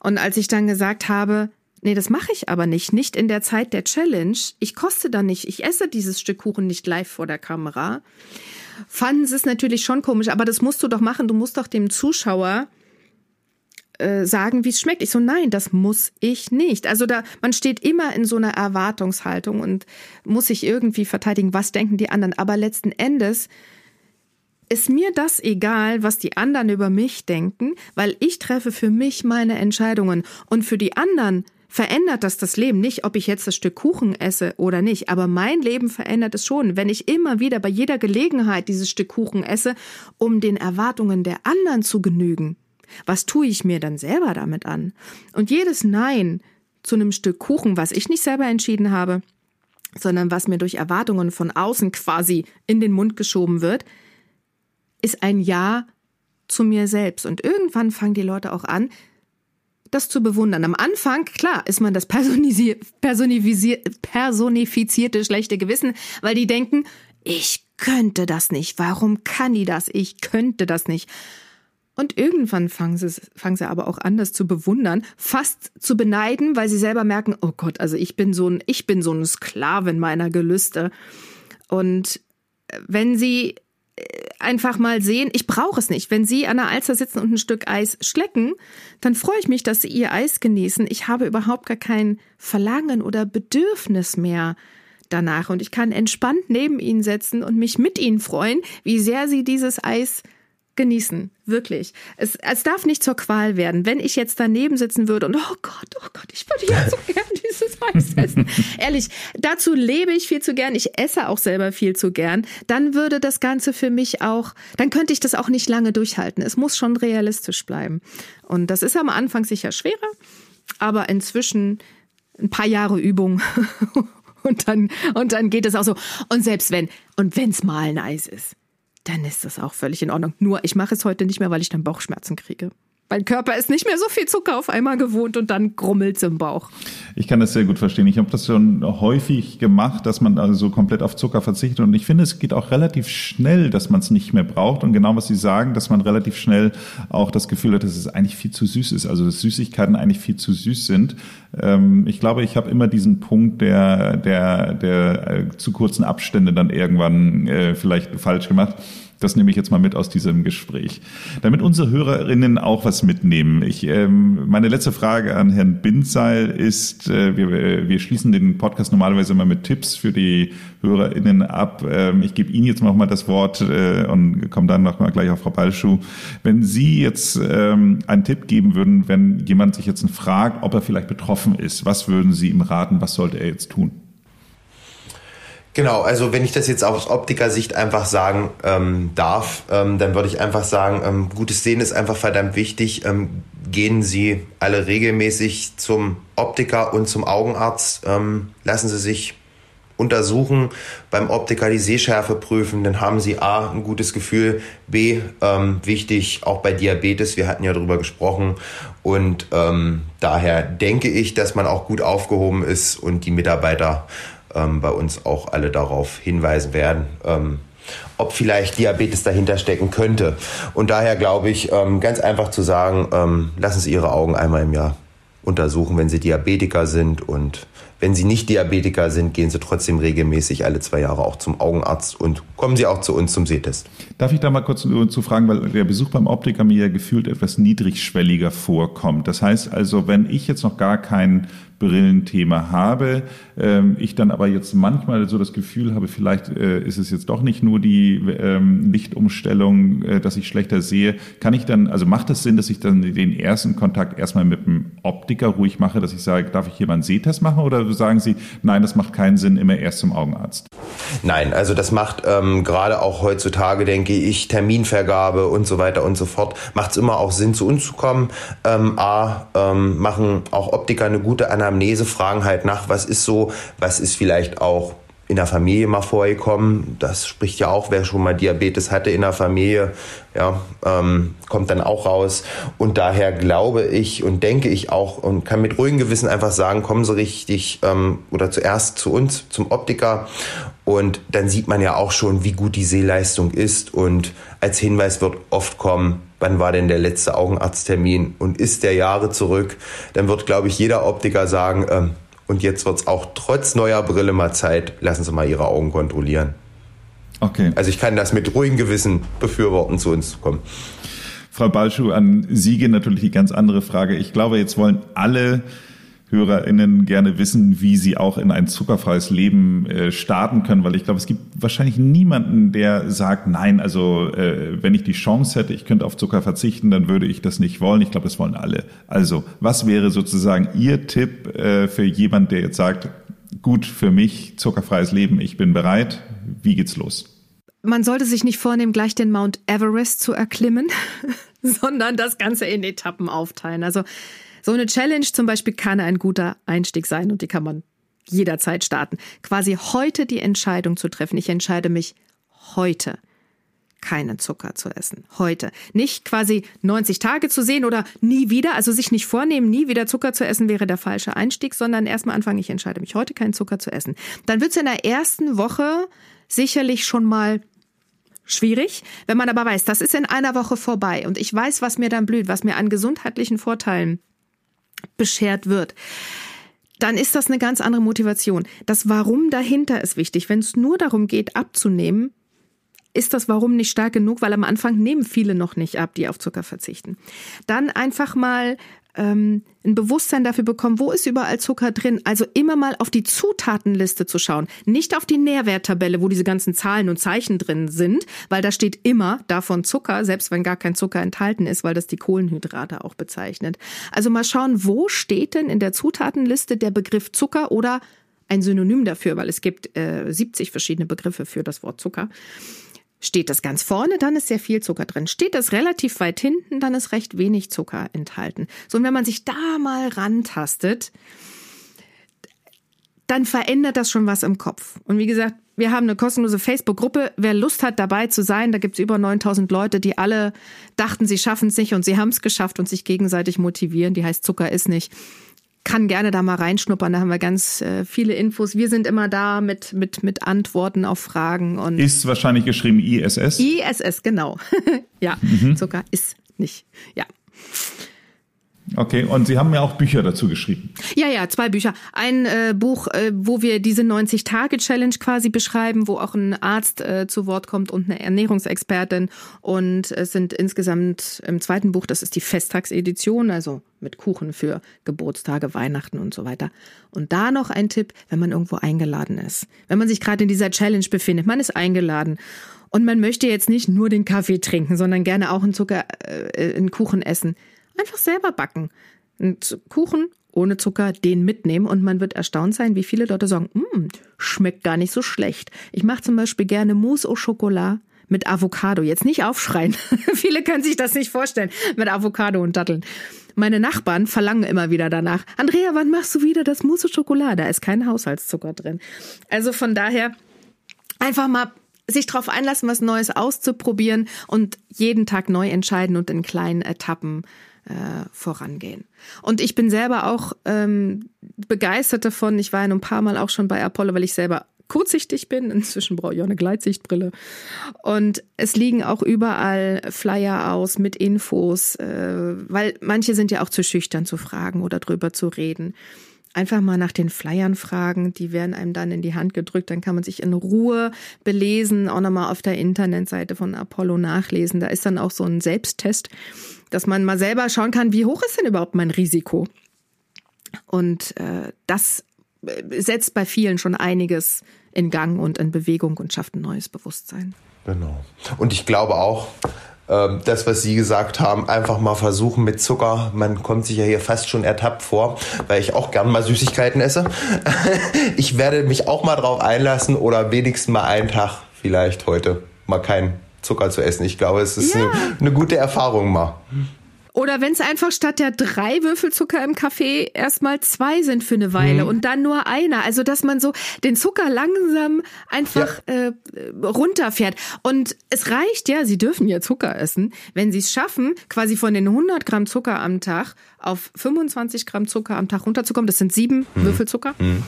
Und als ich dann gesagt habe, Nee, das mache ich aber nicht. Nicht in der Zeit der Challenge. Ich koste da nicht. Ich esse dieses Stück Kuchen nicht live vor der Kamera. Fanden sie es natürlich schon komisch, aber das musst du doch machen. Du musst doch dem Zuschauer äh, sagen, wie es schmeckt. Ich so, nein, das muss ich nicht. Also da, man steht immer in so einer Erwartungshaltung und muss sich irgendwie verteidigen, was denken die anderen. Aber letzten Endes ist mir das egal, was die anderen über mich denken, weil ich treffe für mich meine Entscheidungen und für die anderen verändert das das Leben nicht, ob ich jetzt das Stück Kuchen esse oder nicht. Aber mein Leben verändert es schon, wenn ich immer wieder bei jeder Gelegenheit dieses Stück Kuchen esse, um den Erwartungen der anderen zu genügen. Was tue ich mir dann selber damit an? Und jedes Nein zu einem Stück Kuchen, was ich nicht selber entschieden habe, sondern was mir durch Erwartungen von außen quasi in den Mund geschoben wird, ist ein Ja zu mir selbst. Und irgendwann fangen die Leute auch an, das zu bewundern. Am Anfang, klar, ist man das personifizierte schlechte Gewissen, weil die denken, ich könnte das nicht. Warum kann die das? Ich könnte das nicht. Und irgendwann fangen sie, fangen sie aber auch an, das zu bewundern, fast zu beneiden, weil sie selber merken, oh Gott, also ich bin so ein, ich bin so ein Sklavin meiner Gelüste. Und wenn sie äh, einfach mal sehen, ich brauche es nicht. Wenn Sie an der Alster sitzen und ein Stück Eis schlecken, dann freue ich mich, dass Sie Ihr Eis genießen. Ich habe überhaupt gar kein Verlangen oder Bedürfnis mehr danach und ich kann entspannt neben Ihnen setzen und mich mit Ihnen freuen, wie sehr Sie dieses Eis genießen, wirklich. Es, es darf nicht zur Qual werden. Wenn ich jetzt daneben sitzen würde und oh Gott, oh Gott, ich würde ja so gern dieses Eis essen. Ehrlich, dazu lebe ich viel zu gern. Ich esse auch selber viel zu gern. Dann würde das Ganze für mich auch, dann könnte ich das auch nicht lange durchhalten. Es muss schon realistisch bleiben. Und das ist am Anfang sicher schwerer, aber inzwischen ein paar Jahre Übung und dann, und dann geht es auch so. Und selbst wenn, und wenn es mal ein Eis ist dann ist das auch völlig in Ordnung. Nur ich mache es heute nicht mehr, weil ich dann Bauchschmerzen kriege. Mein Körper ist nicht mehr so viel Zucker auf einmal gewohnt und dann grummelt es im Bauch. Ich kann das sehr gut verstehen. Ich habe das schon häufig gemacht, dass man also so komplett auf Zucker verzichtet. Und ich finde, es geht auch relativ schnell, dass man es nicht mehr braucht. Und genau was Sie sagen, dass man relativ schnell auch das Gefühl hat, dass es eigentlich viel zu süß ist. Also dass Süßigkeiten eigentlich viel zu süß sind. Ähm, ich glaube, ich habe immer diesen Punkt der, der, der äh, zu kurzen Abstände dann irgendwann äh, vielleicht falsch gemacht. Das nehme ich jetzt mal mit aus diesem Gespräch. Damit unsere Hörerinnen auch was mitnehmen. Ich, ähm, meine letzte Frage an Herrn Bindseil ist, äh, wir, wir schließen den Podcast normalerweise immer mit Tipps für die Hörerinnen ab. Ähm, ich gebe Ihnen jetzt noch mal das Wort äh, und komme dann noch mal gleich auf Frau Balschuh. Wenn Sie jetzt ähm, einen Tipp geben würden, wenn jemand sich jetzt fragt, ob er vielleicht betroffen ist, was würden Sie ihm raten, was sollte er jetzt tun? Genau, also wenn ich das jetzt aus Optikersicht einfach sagen ähm, darf, ähm, dann würde ich einfach sagen, ähm, gutes Sehen ist einfach verdammt wichtig. Ähm, gehen Sie alle regelmäßig zum Optiker und zum Augenarzt. Ähm, lassen Sie sich untersuchen, beim Optiker die Sehschärfe prüfen, dann haben Sie A, ein gutes Gefühl, B, ähm, wichtig, auch bei Diabetes, wir hatten ja darüber gesprochen und ähm, daher denke ich, dass man auch gut aufgehoben ist und die Mitarbeiter ähm, bei uns auch alle darauf hinweisen werden, ähm, ob vielleicht Diabetes dahinter stecken könnte. Und daher glaube ich, ähm, ganz einfach zu sagen, ähm, lassen Sie Ihre Augen einmal im Jahr untersuchen, wenn Sie Diabetiker sind und wenn Sie nicht Diabetiker sind, gehen Sie trotzdem regelmäßig alle zwei Jahre auch zum Augenarzt und kommen Sie auch zu uns zum Sehtest. Darf ich da mal kurz zu fragen, weil der Besuch beim Optiker mir ja gefühlt etwas niedrigschwelliger vorkommt. Das heißt also, wenn ich jetzt noch gar keinen Brillenthema habe. Ähm, ich dann aber jetzt manchmal so das Gefühl habe, vielleicht äh, ist es jetzt doch nicht nur die ähm, Lichtumstellung, äh, dass ich schlechter sehe. Kann ich dann, also macht es Sinn, dass ich dann den ersten Kontakt erstmal mit dem Optiker ruhig mache, dass ich sage, darf ich hier mal einen Sehtest machen? Oder sagen Sie, nein, das macht keinen Sinn, immer erst zum Augenarzt? Nein, also das macht ähm, gerade auch heutzutage, denke ich, Terminvergabe und so weiter und so fort, macht es immer auch Sinn, zu uns zu kommen. Ähm, A, ähm, machen auch Optiker eine gute Anamnese fragen halt nach, was ist so, was ist vielleicht auch in der Familie mal vorgekommen. Das spricht ja auch, wer schon mal Diabetes hatte in der Familie, ja, ähm, kommt dann auch raus. Und daher glaube ich und denke ich auch und kann mit ruhigem Gewissen einfach sagen, kommen Sie richtig ähm, oder zuerst zu uns, zum Optiker. Und dann sieht man ja auch schon, wie gut die Sehleistung ist. Und als Hinweis wird oft kommen, wann war denn der letzte Augenarzttermin und ist der Jahre zurück? Dann wird, glaube ich, jeder Optiker sagen, ähm, und jetzt wird es auch trotz neuer Brille mal Zeit, lassen Sie mal Ihre Augen kontrollieren. Okay. Also ich kann das mit ruhigem Gewissen befürworten, zu uns zu kommen. Frau Balschuh, an Sie geht natürlich die ganz andere Frage. Ich glaube, jetzt wollen alle HörerInnen gerne wissen, wie sie auch in ein zuckerfreies Leben äh, starten können, weil ich glaube, es gibt wahrscheinlich niemanden, der sagt, nein, also äh, wenn ich die Chance hätte, ich könnte auf Zucker verzichten, dann würde ich das nicht wollen. Ich glaube, das wollen alle. Also, was wäre sozusagen Ihr Tipp äh, für jemand, der jetzt sagt, gut für mich, zuckerfreies Leben, ich bin bereit, wie geht's los? Man sollte sich nicht vornehmen, gleich den Mount Everest zu erklimmen, sondern das Ganze in Etappen aufteilen. Also so eine Challenge zum Beispiel kann ein guter Einstieg sein und die kann man jederzeit starten. Quasi heute die Entscheidung zu treffen. Ich entscheide mich heute keinen Zucker zu essen. Heute. Nicht quasi 90 Tage zu sehen oder nie wieder, also sich nicht vornehmen, nie wieder Zucker zu essen wäre der falsche Einstieg, sondern erstmal anfangen, ich entscheide mich heute keinen Zucker zu essen. Dann wird es in der ersten Woche sicherlich schon mal schwierig. Wenn man aber weiß, das ist in einer Woche vorbei und ich weiß, was mir dann blüht, was mir an gesundheitlichen Vorteilen beschert wird, dann ist das eine ganz andere Motivation. Das Warum dahinter ist wichtig. Wenn es nur darum geht, abzunehmen, ist das Warum nicht stark genug, weil am Anfang nehmen viele noch nicht ab, die auf Zucker verzichten. Dann einfach mal ähm, ein Bewusstsein dafür bekommen, wo ist überall Zucker drin. Also immer mal auf die Zutatenliste zu schauen, nicht auf die Nährwerttabelle, wo diese ganzen Zahlen und Zeichen drin sind, weil da steht immer davon Zucker, selbst wenn gar kein Zucker enthalten ist, weil das die Kohlenhydrate auch bezeichnet. Also mal schauen, wo steht denn in der Zutatenliste der Begriff Zucker oder ein Synonym dafür, weil es gibt äh, 70 verschiedene Begriffe für das Wort Zucker. Steht das ganz vorne, dann ist sehr viel Zucker drin. Steht das relativ weit hinten, dann ist recht wenig Zucker enthalten. So, und wenn man sich da mal rantastet, dann verändert das schon was im Kopf. Und wie gesagt, wir haben eine kostenlose Facebook-Gruppe. Wer Lust hat, dabei zu sein, da gibt's über 9000 Leute, die alle dachten, sie schaffen es nicht und sie haben es geschafft und sich gegenseitig motivieren. Die heißt Zucker ist nicht kann gerne da mal reinschnuppern. Da haben wir ganz äh, viele Infos. Wir sind immer da mit, mit, mit Antworten auf Fragen. Und ist wahrscheinlich geschrieben ISS? ISS, genau. ja, mhm. Zucker ist nicht. Ja. Okay, und Sie haben ja auch Bücher dazu geschrieben. Ja, ja, zwei Bücher. Ein äh, Buch, äh, wo wir diese 90-Tage-Challenge quasi beschreiben, wo auch ein Arzt äh, zu Wort kommt und eine Ernährungsexpertin. Und es sind insgesamt im zweiten Buch, das ist die Festtagsedition, also mit Kuchen für Geburtstage, Weihnachten und so weiter. Und da noch ein Tipp, wenn man irgendwo eingeladen ist. Wenn man sich gerade in dieser Challenge befindet, man ist eingeladen und man möchte jetzt nicht nur den Kaffee trinken, sondern gerne auch einen Zucker, äh, einen Kuchen essen Einfach selber backen. Einen Kuchen ohne Zucker, den mitnehmen und man wird erstaunt sein, wie viele Leute sagen, mm, schmeckt gar nicht so schlecht. Ich mache zum Beispiel gerne Mousse au Chocolat mit Avocado. Jetzt nicht aufschreien. viele können sich das nicht vorstellen mit Avocado und Datteln. Meine Nachbarn verlangen immer wieder danach. Andrea, wann machst du wieder das Mousse au Chocolat? Da ist kein Haushaltszucker drin. Also von daher einfach mal sich darauf einlassen, was Neues auszuprobieren und jeden Tag neu entscheiden und in kleinen Etappen äh, vorangehen. Und ich bin selber auch ähm, begeistert davon. Ich war ja ein paar Mal auch schon bei Apollo, weil ich selber kurzsichtig bin. Inzwischen brauche ich auch eine Gleitsichtbrille. Und es liegen auch überall Flyer aus mit Infos, äh, weil manche sind ja auch zu schüchtern zu fragen oder drüber zu reden. Einfach mal nach den Flyern fragen, die werden einem dann in die Hand gedrückt, dann kann man sich in Ruhe belesen, auch nochmal auf der Internetseite von Apollo nachlesen. Da ist dann auch so ein Selbsttest dass man mal selber schauen kann, wie hoch ist denn überhaupt mein Risiko? Und äh, das äh, setzt bei vielen schon einiges in Gang und in Bewegung und schafft ein neues Bewusstsein. Genau. Und ich glaube auch, ähm, das, was Sie gesagt haben, einfach mal versuchen mit Zucker. Man kommt sich ja hier fast schon ertappt vor, weil ich auch gern mal Süßigkeiten esse. Ich werde mich auch mal drauf einlassen oder wenigstens mal einen Tag vielleicht heute mal keinen Zucker zu essen. Ich glaube, es ist ja. eine, eine, gute Erfahrung mal. Oder wenn es einfach statt der drei Würfel Zucker im Kaffee erstmal zwei sind für eine Weile mhm. und dann nur einer. Also dass man so den Zucker langsam einfach ja. äh, runterfährt. Und es reicht ja, Sie dürfen ja Zucker essen, wenn Sie es schaffen, quasi von den 100 Gramm Zucker am Tag auf 25 Gramm Zucker am Tag runterzukommen. Das sind sieben mhm. Würfel Zucker. Mhm.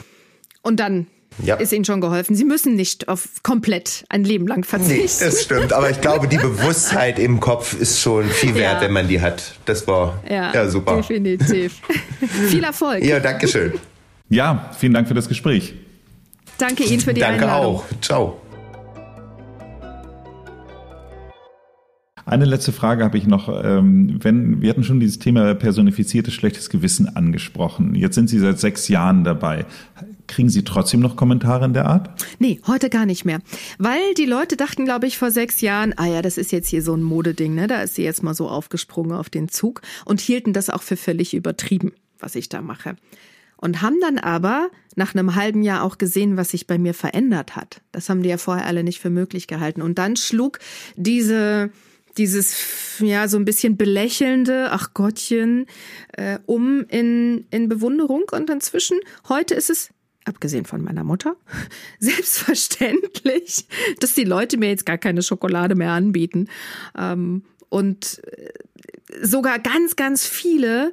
Und dann ja. ist ihnen schon geholfen. Sie müssen nicht auf komplett ein Leben lang verzichten. Nee, das stimmt. Aber ich glaube, die Bewusstheit im Kopf ist schon viel wert, ja. wenn man die hat. Das war ja, ja super. Definitiv. Viel Erfolg. Ja, danke schön. Ja, vielen Dank für das Gespräch. Danke Ihnen für die danke Einladung. Danke auch. Ciao. Eine letzte Frage habe ich noch. Ähm, wenn, wir hatten schon dieses Thema personifiziertes schlechtes Gewissen angesprochen. Jetzt sind Sie seit sechs Jahren dabei. Kriegen Sie trotzdem noch Kommentare in der Art? Nee, heute gar nicht mehr. Weil die Leute dachten, glaube ich, vor sechs Jahren, ah ja, das ist jetzt hier so ein Modeding, ne? Da ist sie jetzt mal so aufgesprungen auf den Zug und hielten das auch für völlig übertrieben, was ich da mache. Und haben dann aber nach einem halben Jahr auch gesehen, was sich bei mir verändert hat. Das haben die ja vorher alle nicht für möglich gehalten. Und dann schlug diese, dieses ja so ein bisschen belächelnde, ach Gottchen, äh, um in, in Bewunderung. Und inzwischen, heute ist es abgesehen von meiner Mutter, selbstverständlich, dass die Leute mir jetzt gar keine Schokolade mehr anbieten. Ähm, und äh, sogar ganz, ganz viele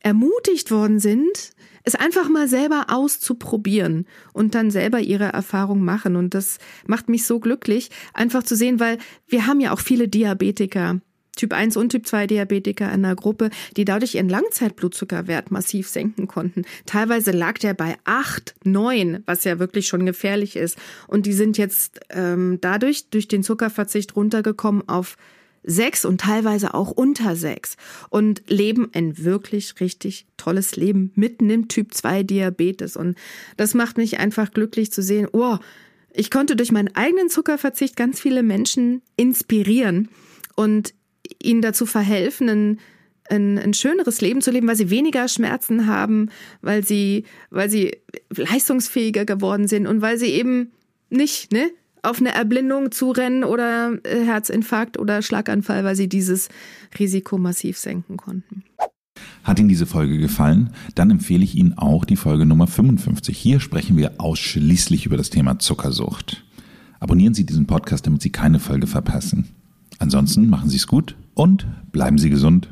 ermutigt worden sind, es einfach mal selber auszuprobieren und dann selber ihre Erfahrung machen. Und das macht mich so glücklich, einfach zu sehen, weil wir haben ja auch viele Diabetiker Typ 1 und Typ 2 Diabetiker in der Gruppe, die dadurch ihren Langzeitblutzuckerwert massiv senken konnten. Teilweise lag der bei 8, 9, was ja wirklich schon gefährlich ist. Und die sind jetzt ähm, dadurch durch den Zuckerverzicht runtergekommen auf 6 und teilweise auch unter 6 und leben ein wirklich richtig tolles Leben mitten im Typ 2 Diabetes. Und das macht mich einfach glücklich zu sehen, oh, ich konnte durch meinen eigenen Zuckerverzicht ganz viele Menschen inspirieren. Und ihnen dazu verhelfen, ein, ein, ein schöneres Leben zu leben, weil sie weniger Schmerzen haben, weil sie, weil sie leistungsfähiger geworden sind und weil sie eben nicht, ne, auf eine Erblindung zurennen oder äh, Herzinfarkt oder Schlaganfall, weil sie dieses Risiko massiv senken konnten. Hat Ihnen diese Folge gefallen? Dann empfehle ich Ihnen auch die Folge Nummer 55. Hier sprechen wir ausschließlich über das Thema Zuckersucht. Abonnieren Sie diesen Podcast, damit Sie keine Folge verpassen. Ansonsten machen Sie es gut und bleiben Sie gesund.